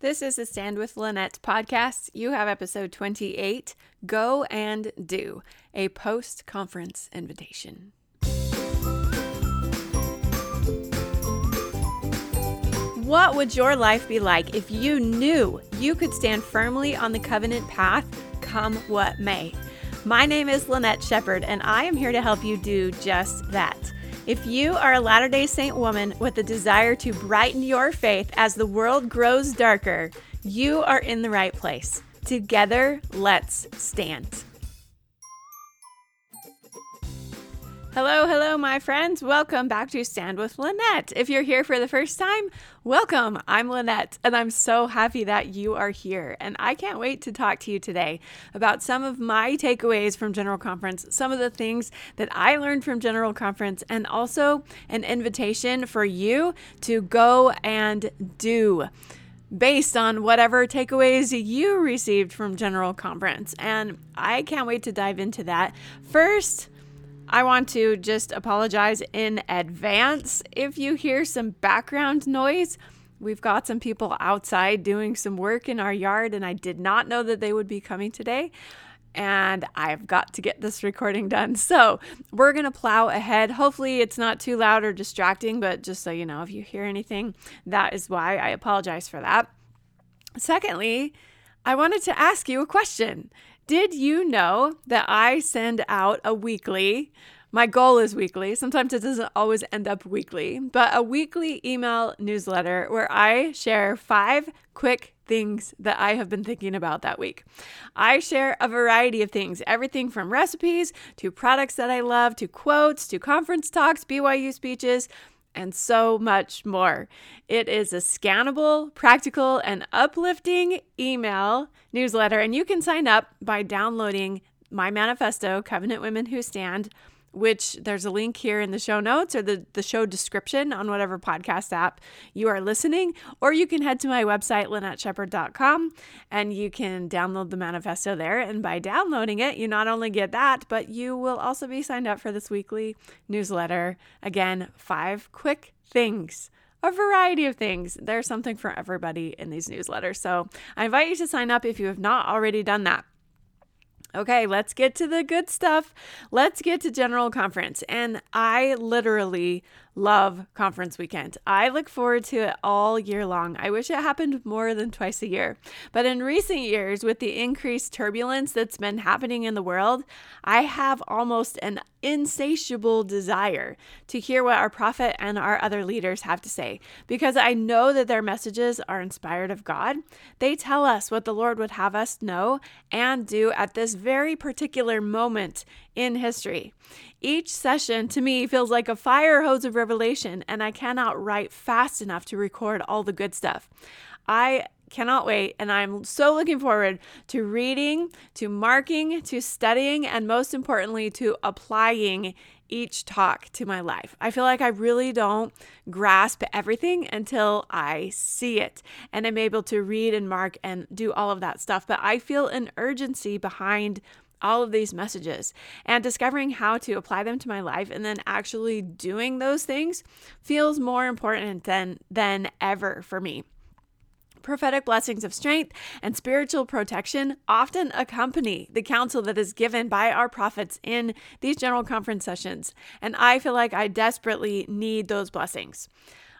This is the Stand with Lynnette podcast. You have episode 28 Go and Do, a post conference invitation. What would your life be like if you knew you could stand firmly on the covenant path, come what may? My name is Lynnette Sheppard, and I am here to help you do just that. If you are a Latter day Saint woman with a desire to brighten your faith as the world grows darker, you are in the right place. Together, let's stand. Hello, hello, my friends. Welcome back to Stand with Lynnette. If you're here for the first time, welcome. I'm Lynnette, and I'm so happy that you are here. And I can't wait to talk to you today about some of my takeaways from General Conference, some of the things that I learned from General Conference, and also an invitation for you to go and do based on whatever takeaways you received from General Conference. And I can't wait to dive into that. First, I want to just apologize in advance if you hear some background noise. We've got some people outside doing some work in our yard, and I did not know that they would be coming today. And I've got to get this recording done. So we're going to plow ahead. Hopefully, it's not too loud or distracting, but just so you know, if you hear anything, that is why I apologize for that. Secondly, I wanted to ask you a question. Did you know that I send out a weekly? My goal is weekly. Sometimes it doesn't always end up weekly, but a weekly email newsletter where I share five quick things that I have been thinking about that week. I share a variety of things, everything from recipes to products that I love to quotes to conference talks, BYU speeches and so much more. It is a scannable, practical, and uplifting email newsletter, and you can sign up by downloading my manifesto, Covenant Women Who Stand which there's a link here in the show notes or the, the show description on whatever podcast app you are listening. Or you can head to my website, lynnettesheppard.com, and you can download the manifesto there. And by downloading it, you not only get that, but you will also be signed up for this weekly newsletter. Again, five quick things a variety of things. There's something for everybody in these newsletters. So I invite you to sign up if you have not already done that. Okay, let's get to the good stuff. Let's get to General Conference. And I literally love conference weekend. I look forward to it all year long. I wish it happened more than twice a year. But in recent years, with the increased turbulence that's been happening in the world, I have almost an insatiable desire to hear what our prophet and our other leaders have to say because I know that their messages are inspired of God. They tell us what the Lord would have us know and do at this very particular moment in history. Each session to me feels like a fire hose of revelation, and I cannot write fast enough to record all the good stuff. I cannot wait, and I'm so looking forward to reading, to marking, to studying, and most importantly, to applying each talk to my life. I feel like I really don't grasp everything until I see it and I'm able to read and mark and do all of that stuff. But I feel an urgency behind all of these messages and discovering how to apply them to my life and then actually doing those things feels more important than than ever for me. Prophetic blessings of strength and spiritual protection often accompany the counsel that is given by our prophets in these general conference sessions and i feel like i desperately need those blessings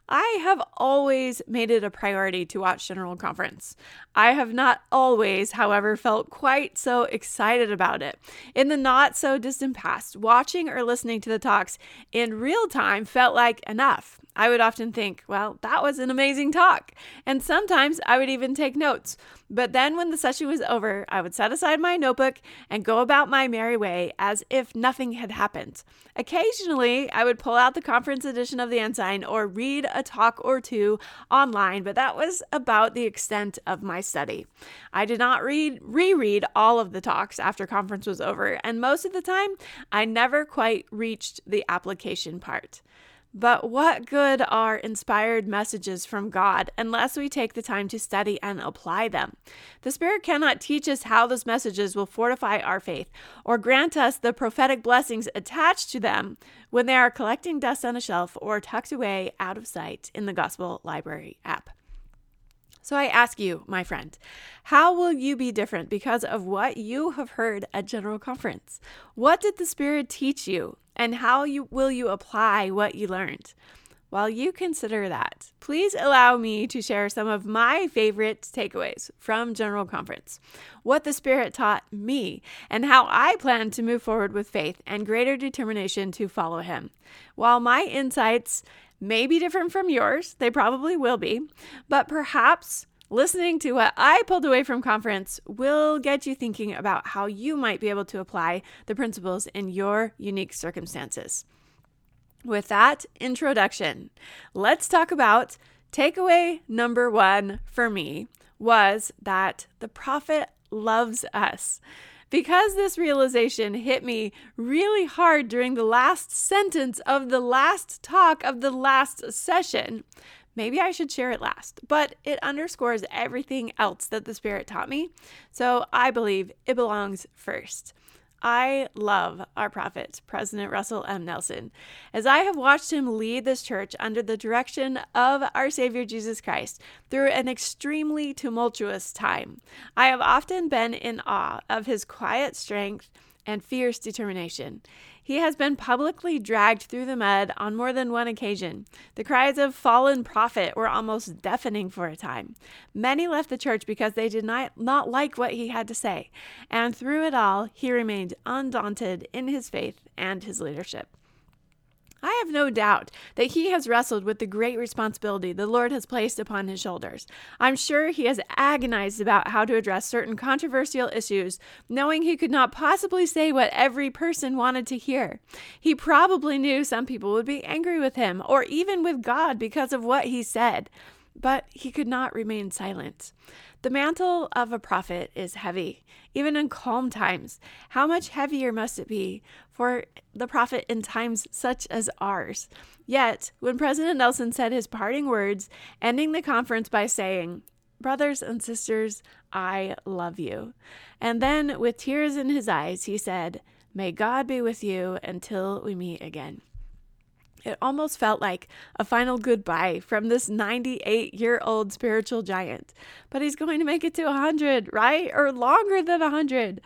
I have always made it a priority to watch General Conference. I have not always, however, felt quite so excited about it. In the not so distant past, watching or listening to the talks in real time felt like enough. I would often think, well, that was an amazing talk. And sometimes I would even take notes. But then when the session was over, I would set aside my notebook and go about my merry way as if nothing had happened. Occasionally, I would pull out the conference edition of the Ensign or read a talk or two online, but that was about the extent of my study. I did not read reread all of the talks after conference was over, and most of the time, I never quite reached the application part. But what good are inspired messages from God unless we take the time to study and apply them? The Spirit cannot teach us how those messages will fortify our faith or grant us the prophetic blessings attached to them when they are collecting dust on a shelf or tucked away out of sight in the Gospel Library app. So I ask you, my friend, how will you be different because of what you have heard at General Conference? What did the Spirit teach you, and how you, will you apply what you learned? While you consider that, please allow me to share some of my favorite takeaways from General Conference, what the Spirit taught me, and how I plan to move forward with faith and greater determination to follow Him. While my insights may be different from yours, they probably will be, but perhaps listening to what I pulled away from conference will get you thinking about how you might be able to apply the principles in your unique circumstances. With that introduction, let's talk about takeaway number one for me was that the prophet loves us. Because this realization hit me really hard during the last sentence of the last talk of the last session, maybe I should share it last, but it underscores everything else that the Spirit taught me. So I believe it belongs first. I love our prophet, President Russell M. Nelson, as I have watched him lead this church under the direction of our Savior Jesus Christ through an extremely tumultuous time. I have often been in awe of his quiet strength and fierce determination. He has been publicly dragged through the mud on more than one occasion. The cries of fallen prophet were almost deafening for a time. Many left the church because they did not, not like what he had to say, and through it all, he remained undaunted in his faith and his leadership. I have no doubt that he has wrestled with the great responsibility the Lord has placed upon his shoulders. I'm sure he has agonized about how to address certain controversial issues, knowing he could not possibly say what every person wanted to hear. He probably knew some people would be angry with him or even with God because of what he said, but he could not remain silent. The mantle of a prophet is heavy, even in calm times. How much heavier must it be for the prophet in times such as ours? Yet, when President Nelson said his parting words, ending the conference by saying, Brothers and sisters, I love you. And then, with tears in his eyes, he said, May God be with you until we meet again. It almost felt like a final goodbye from this 98 year old spiritual giant. But he's going to make it to 100, right? Or longer than 100.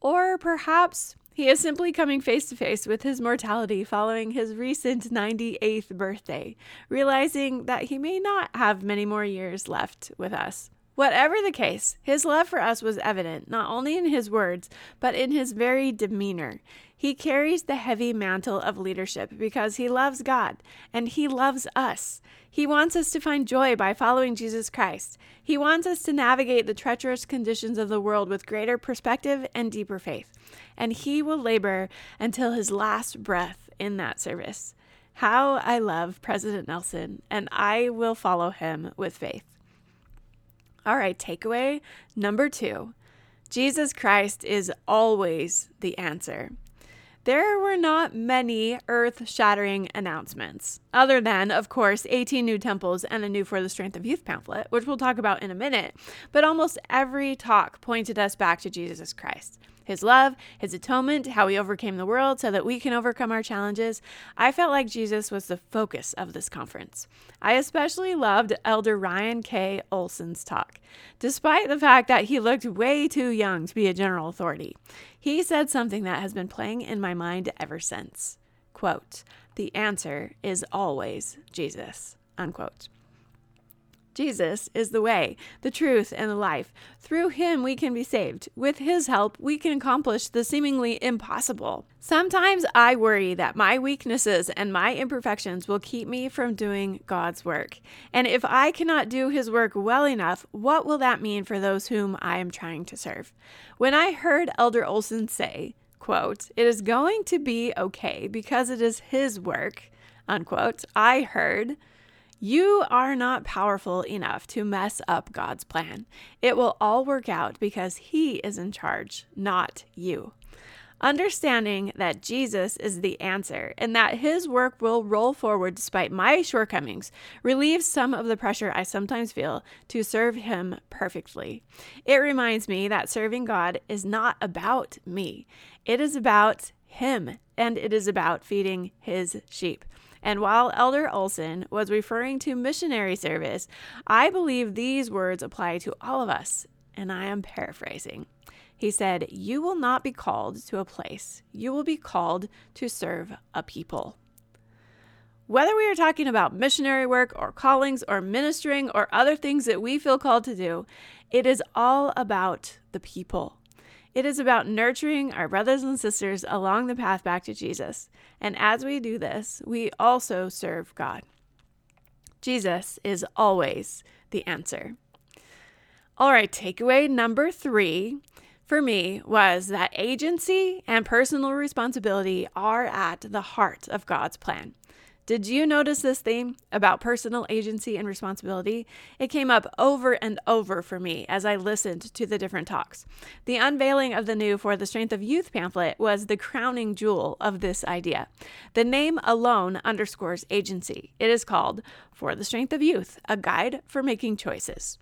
Or perhaps he is simply coming face to face with his mortality following his recent 98th birthday, realizing that he may not have many more years left with us. Whatever the case, his love for us was evident not only in his words, but in his very demeanor. He carries the heavy mantle of leadership because he loves God and he loves us. He wants us to find joy by following Jesus Christ. He wants us to navigate the treacherous conditions of the world with greater perspective and deeper faith. And he will labor until his last breath in that service. How I love President Nelson, and I will follow him with faith. All right, takeaway number two Jesus Christ is always the answer there were not many earth shattering announcements, other than, of course, 18 new temples and a new For the Strength of Youth pamphlet, which we'll talk about in a minute. But almost every talk pointed us back to Jesus Christ his love, his atonement, how he overcame the world so that we can overcome our challenges. I felt like Jesus was the focus of this conference. I especially loved Elder Ryan K. Olsen's talk, despite the fact that he looked way too young to be a general authority. He said something that has been playing in my mind ever since. Quote, the answer is always Jesus. Unquote. Jesus is the way, the truth, and the life. Through him, we can be saved. With his help, we can accomplish the seemingly impossible. Sometimes I worry that my weaknesses and my imperfections will keep me from doing God's work. And if I cannot do his work well enough, what will that mean for those whom I am trying to serve? When I heard Elder Olsen say, quote, it is going to be okay because it is his work, unquote, I heard, you are not powerful enough to mess up God's plan. It will all work out because He is in charge, not you. Understanding that Jesus is the answer and that His work will roll forward despite my shortcomings relieves some of the pressure I sometimes feel to serve Him perfectly. It reminds me that serving God is not about me, it is about Him and it is about feeding His sheep. And while Elder Olsen was referring to missionary service, I believe these words apply to all of us, and I am paraphrasing. He said, You will not be called to a place, you will be called to serve a people. Whether we are talking about missionary work or callings or ministering or other things that we feel called to do, it is all about the people. It is about nurturing our brothers and sisters along the path back to Jesus. And as we do this, we also serve God. Jesus is always the answer. All right, takeaway number three for me was that agency and personal responsibility are at the heart of God's plan. Did you notice this theme about personal agency and responsibility? It came up over and over for me as I listened to the different talks. The unveiling of the new For the Strength of Youth pamphlet was the crowning jewel of this idea. The name alone underscores agency. It is called For the Strength of Youth, a guide for making choices.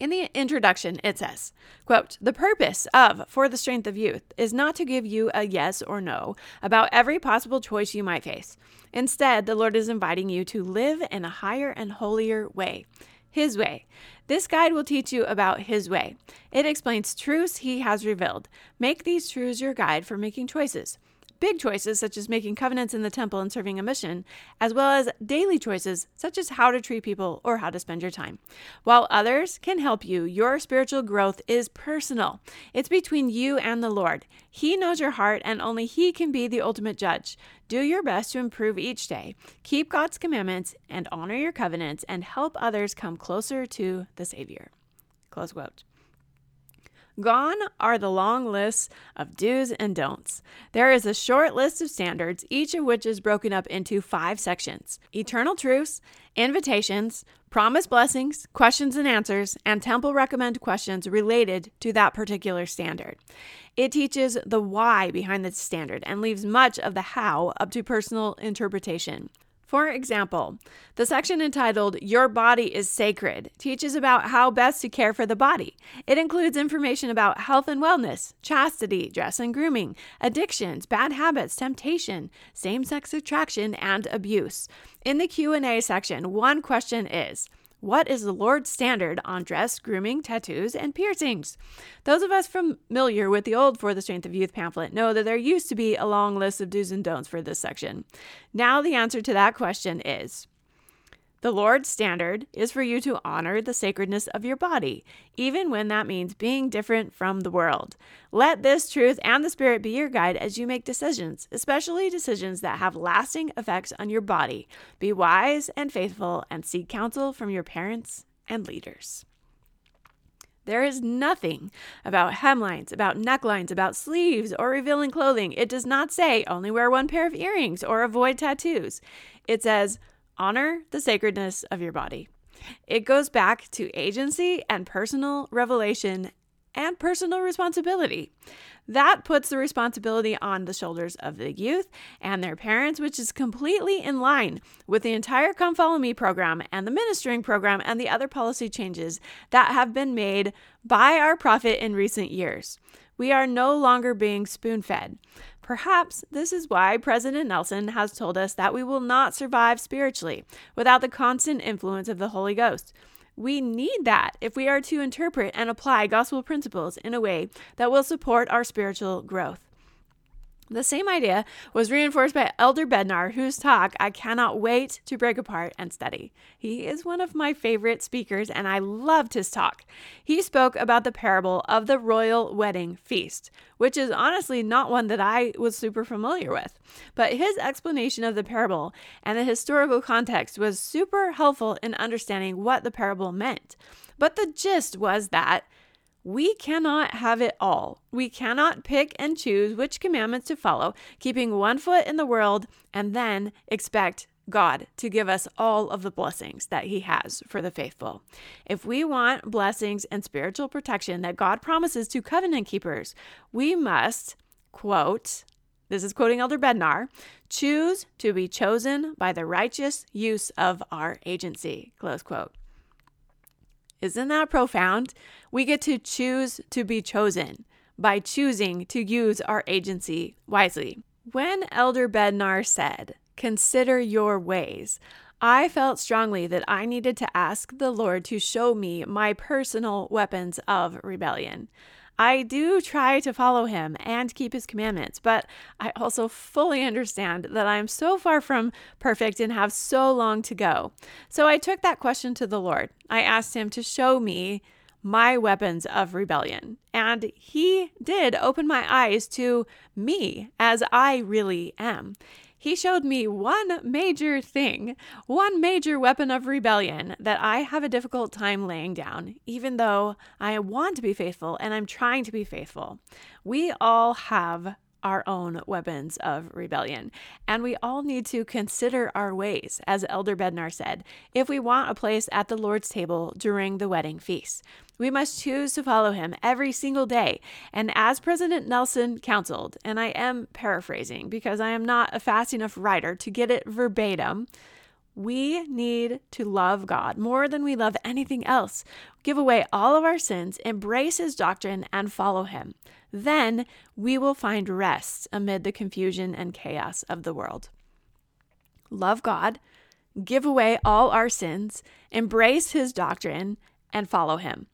In the introduction, it says, quote, The purpose of For the Strength of Youth is not to give you a yes or no about every possible choice you might face. Instead, the Lord is inviting you to live in a higher and holier way. His way. This guide will teach you about His way. It explains truths He has revealed. Make these truths your guide for making choices big choices such as making covenants in the temple and serving a mission, as well as daily choices such as how to treat people or how to spend your time. While others can help you, your spiritual growth is personal. It's between you and the Lord. He knows your heart, and only He can be the ultimate judge. Do your best to improve each day. Keep God's commandments and honor your covenants and help others come closer to the Savior. Close quote. Gone are the long lists of do's and don'ts. There is a short list of standards, each of which is broken up into five sections eternal truths, invitations, promised blessings, questions and answers, and temple recommend questions related to that particular standard. It teaches the why behind the standard and leaves much of the how up to personal interpretation. For example, the section entitled Your Body is Sacred teaches about how best to care for the body. It includes information about health and wellness, chastity, dress and grooming, addictions, bad habits, temptation, same-sex attraction, and abuse. In the Q&A section, one question is: what is the Lord's standard on dress, grooming, tattoos, and piercings? Those of us familiar with the old For the Strength of Youth pamphlet know that there used to be a long list of do's and don'ts for this section. Now, the answer to that question is the Lord's standard is for you to honor the sacredness of your body, even when that means being different from the world. Let this truth and the Spirit be your guide as you make decisions, especially decisions that have lasting effects on your body. Be wise and faithful and seek counsel from your parents and leaders. There is nothing about hemlines, about necklines, about sleeves, or revealing clothing. It does not say only wear one pair of earrings or avoid tattoos. It says honor the sacredness of your body. It goes back to agency and personal revelation and personal responsibility. That puts the responsibility on the shoulders of the youth and their parents, which is completely in line with the entire Come Follow Me program and the ministering program and the other policy changes that have been made by our prophet in recent years. We are no longer being spoon fed. Perhaps this is why President Nelson has told us that we will not survive spiritually without the constant influence of the Holy Ghost. We need that if we are to interpret and apply gospel principles in a way that will support our spiritual growth. The same idea was reinforced by Elder Bednar, whose talk I cannot wait to break apart and study. He is one of my favorite speakers, and I loved his talk. He spoke about the parable of the royal wedding feast, which is honestly not one that I was super familiar with. But his explanation of the parable and the historical context was super helpful in understanding what the parable meant. But the gist was that we cannot have it all. We cannot pick and choose which commandments to follow, keeping one foot in the world, and then expect God to give us all of the blessings that He has for the faithful. If we want blessings and spiritual protection that God promises to covenant keepers, we must, quote, this is quoting Elder Bednar, choose to be chosen by the righteous use of our agency, close quote. Isn't that profound? We get to choose to be chosen by choosing to use our agency wisely. When Elder Bednar said, consider your ways. I felt strongly that I needed to ask the Lord to show me my personal weapons of rebellion. I do try to follow him and keep his commandments, but I also fully understand that I am so far from perfect and have so long to go. So I took that question to the Lord. I asked him to show me my weapons of rebellion. And he did open my eyes to me as I really am he showed me one major thing, one major weapon of rebellion that I have a difficult time laying down, even though I want to be faithful and I'm trying to be faithful. We all have our own weapons of rebellion. And we all need to consider our ways, as Elder Bednar said, if we want a place at the Lord's table during the wedding feast. We must choose to follow him every single day. And as President Nelson counseled, and I am paraphrasing because I am not a fast enough writer to get it verbatim, we need to love God more than we love anything else, give away all of our sins, embrace His doctrine, and follow Him. Then we will find rest amid the confusion and chaos of the world. Love God, give away all our sins, embrace His doctrine, and follow Him.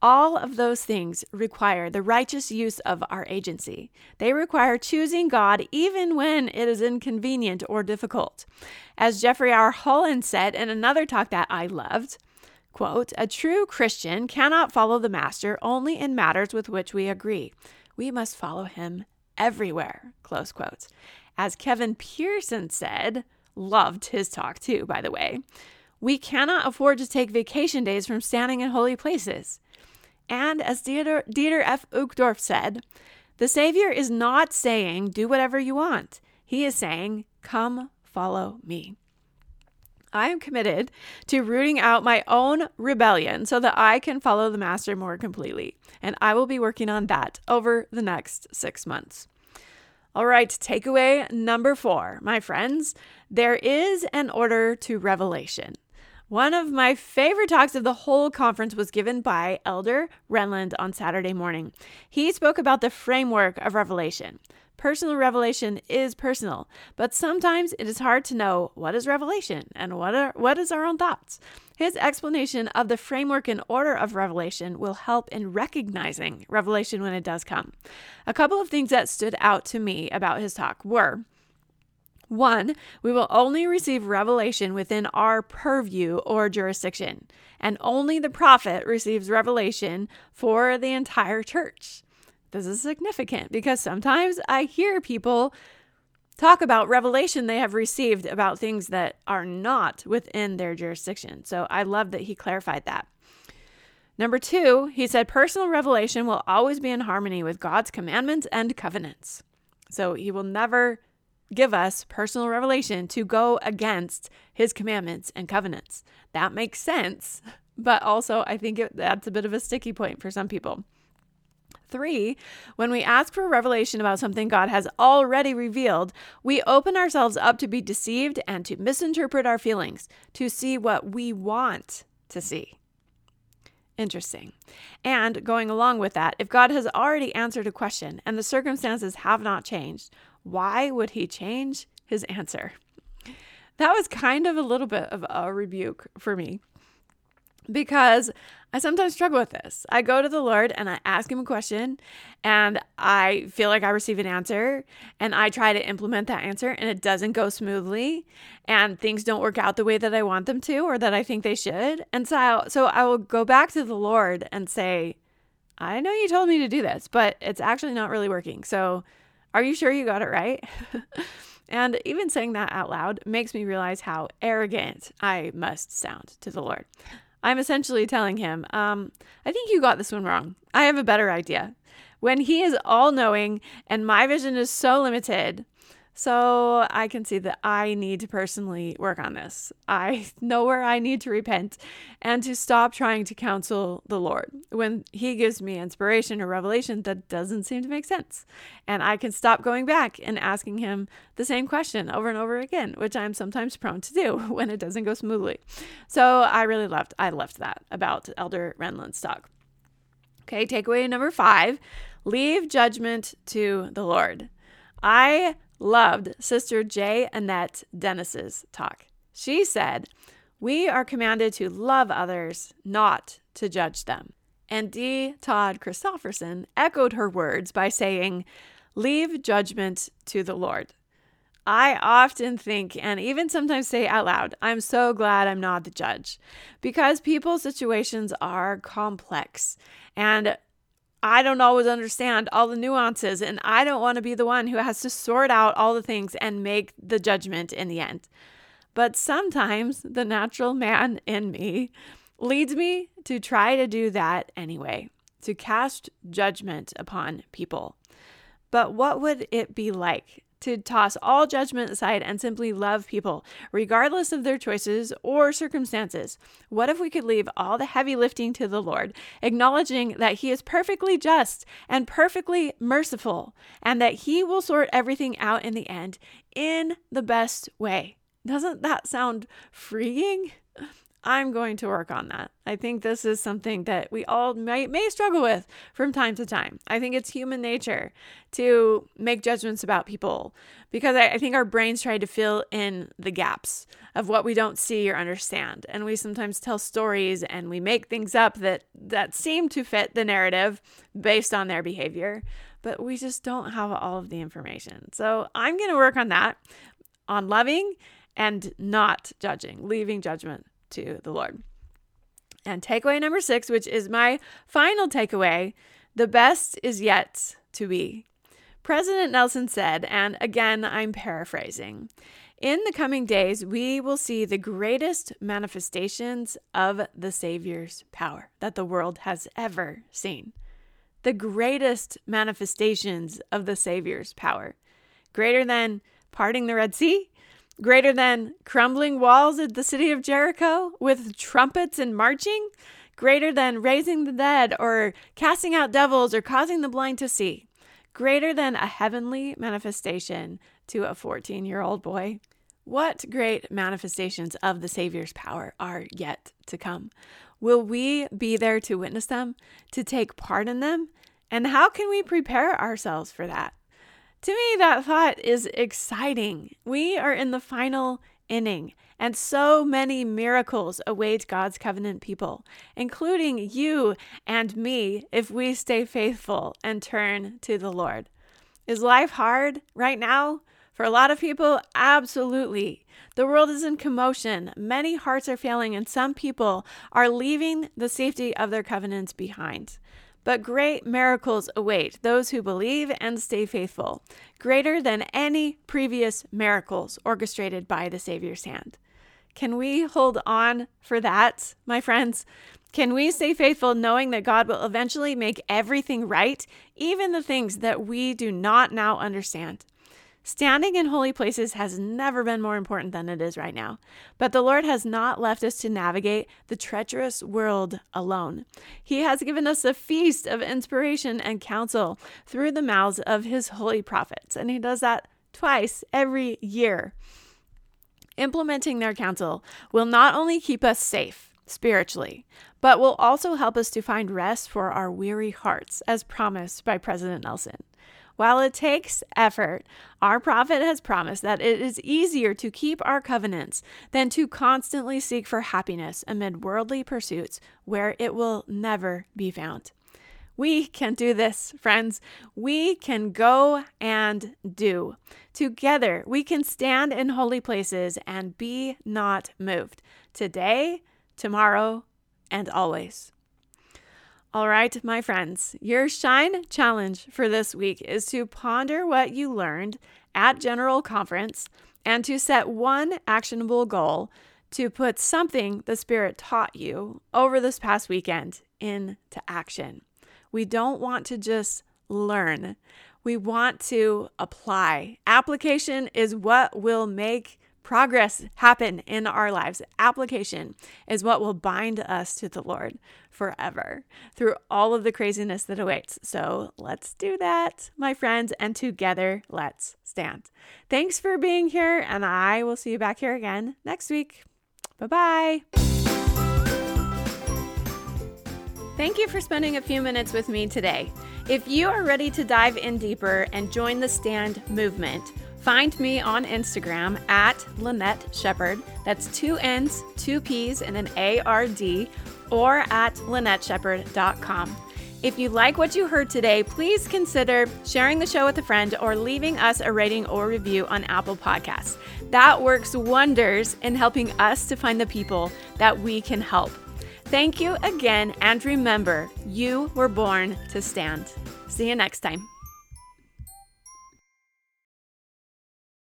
All of those things require the righteous use of our agency. They require choosing God even when it is inconvenient or difficult. As Jeffrey R. Holland said in another talk that I loved, quote, a true Christian cannot follow the master only in matters with which we agree. We must follow him everywhere, close quote. As Kevin Pearson said, loved his talk too, by the way, we cannot afford to take vacation days from standing in holy places. And as Dieter, Dieter F. Uchtdorf said, the Savior is not saying, do whatever you want. He is saying, come follow me. I am committed to rooting out my own rebellion so that I can follow the Master more completely. And I will be working on that over the next six months. All right, takeaway number four, my friends. There is an order to revelation. One of my favorite talks of the whole conference was given by Elder Renlund on Saturday morning. He spoke about the framework of revelation. Personal revelation is personal, but sometimes it is hard to know what is revelation and what are what is our own thoughts. His explanation of the framework and order of revelation will help in recognizing revelation when it does come. A couple of things that stood out to me about his talk were one, we will only receive revelation within our purview or jurisdiction, and only the prophet receives revelation for the entire church. This is significant because sometimes I hear people talk about revelation they have received about things that are not within their jurisdiction. So I love that he clarified that. Number two, he said personal revelation will always be in harmony with God's commandments and covenants. So he will never give us personal revelation to go against his commandments and covenants. That makes sense, but also I think it, that's a bit of a sticky point for some people. Three, when we ask for revelation about something God has already revealed, we open ourselves up to be deceived and to misinterpret our feelings, to see what we want to see. Interesting. And going along with that, if God has already answered a question and the circumstances have not changed, why would he change his answer? That was kind of a little bit of a rebuke for me because I sometimes struggle with this. I go to the Lord and I ask him a question and I feel like I receive an answer and I try to implement that answer and it doesn't go smoothly and things don't work out the way that I want them to or that I think they should. And so I, so I will go back to the Lord and say, I know you told me to do this, but it's actually not really working. So are you sure you got it right? and even saying that out loud makes me realize how arrogant I must sound to the Lord. I'm essentially telling him, um, I think you got this one wrong. I have a better idea. When he is all knowing and my vision is so limited, so I can see that I need to personally work on this. I know where I need to repent and to stop trying to counsel the Lord when He gives me inspiration or revelation that doesn't seem to make sense. And I can stop going back and asking Him the same question over and over again, which I'm sometimes prone to do when it doesn't go smoothly. So I really loved, I loved that about Elder Renlund's talk. Okay, takeaway number five leave judgment to the Lord. I loved Sister J. Annette Dennis's talk. She said, We are commanded to love others, not to judge them. And D. Todd Christofferson echoed her words by saying, Leave judgment to the Lord. I often think and even sometimes say out loud, I'm so glad I'm not the judge because people's situations are complex and I don't always understand all the nuances and I don't want to be the one who has to sort out all the things and make the judgment in the end. But sometimes the natural man in me leads me to try to do that anyway, to cast judgment upon people. But what would it be like to toss all judgment aside and simply love people, regardless of their choices or circumstances. What if we could leave all the heavy lifting to the Lord, acknowledging that He is perfectly just and perfectly merciful, and that He will sort everything out in the end in the best way? Doesn't that sound freeing? I'm going to work on that. I think this is something that we all may, may struggle with from time to time. I think it's human nature to make judgments about people because I, I think our brains try to fill in the gaps of what we don't see or understand. And we sometimes tell stories and we make things up that, that seem to fit the narrative based on their behavior, but we just don't have all of the information. So I'm going to work on that, on loving and not judging, leaving judgment to the Lord. And takeaway number six, which is my final takeaway the best is yet to be. President Nelson said, and again, I'm paraphrasing In the coming days, we will see the greatest manifestations of the Savior's power that the world has ever seen. The greatest manifestations of the Savior's power. Greater than parting the Red Sea, greater than crumbling walls of the city of Jericho with trumpets and marching, greater than raising the dead or casting out devils or causing the blind to see, greater than a heavenly manifestation to a 14 year old boy. What great manifestations of the Savior's power are yet to come? Will we be there to witness them, to take part in them? And how can we prepare ourselves for that? To me, that thought is exciting. We are in the final inning, and so many miracles await God's covenant people, including you and me, if we stay faithful and turn to the Lord. Is life hard right now? For a lot of people, absolutely. The world is in commotion. Many hearts are failing, and some people are leaving the safety of their covenants behind. But great miracles await those who believe and stay faithful, greater than any previous miracles orchestrated by the Savior's hand. Can we hold on for that, my friends? Can we stay faithful knowing that God will eventually make everything right, even the things that we do not now understand? Standing in holy places has never been more important than it is right now. But the Lord has not left us to navigate the treacherous world alone. He has given us a feast of inspiration and counsel through the mouths of his holy prophets, and he does that twice every year. Implementing their counsel will not only keep us safe spiritually, but will also help us to find rest for our weary hearts, as promised by President Nelson. While it takes effort, our prophet has promised that it is easier to keep our covenants than to constantly seek for happiness amid worldly pursuits where it will never be found. We can do this, friends. We can go and do. Together, we can stand in holy places and be not moved today, tomorrow, and always. All right, my friends, your shine challenge for this week is to ponder what you learned at General Conference and to set one actionable goal to put something the Spirit taught you over this past weekend into action. We don't want to just learn, we want to apply. Application is what will make progress happen in our lives. Application is what will bind us to the Lord forever through all of the craziness that awaits. So let's do that, my friends, and together let's stand. Thanks for being here, and I will see you back here again next week. Bye bye. Thank you for spending a few minutes with me today. If you are ready to dive in deeper and join the Stand movement, Find me on Instagram at Lynnette Sheppard. That's two N's, two P's, and an A R D, or at LynnetteSheppard.com. If you like what you heard today, please consider sharing the show with a friend or leaving us a rating or review on Apple Podcasts. That works wonders in helping us to find the people that we can help. Thank you again, and remember, you were born to stand. See you next time.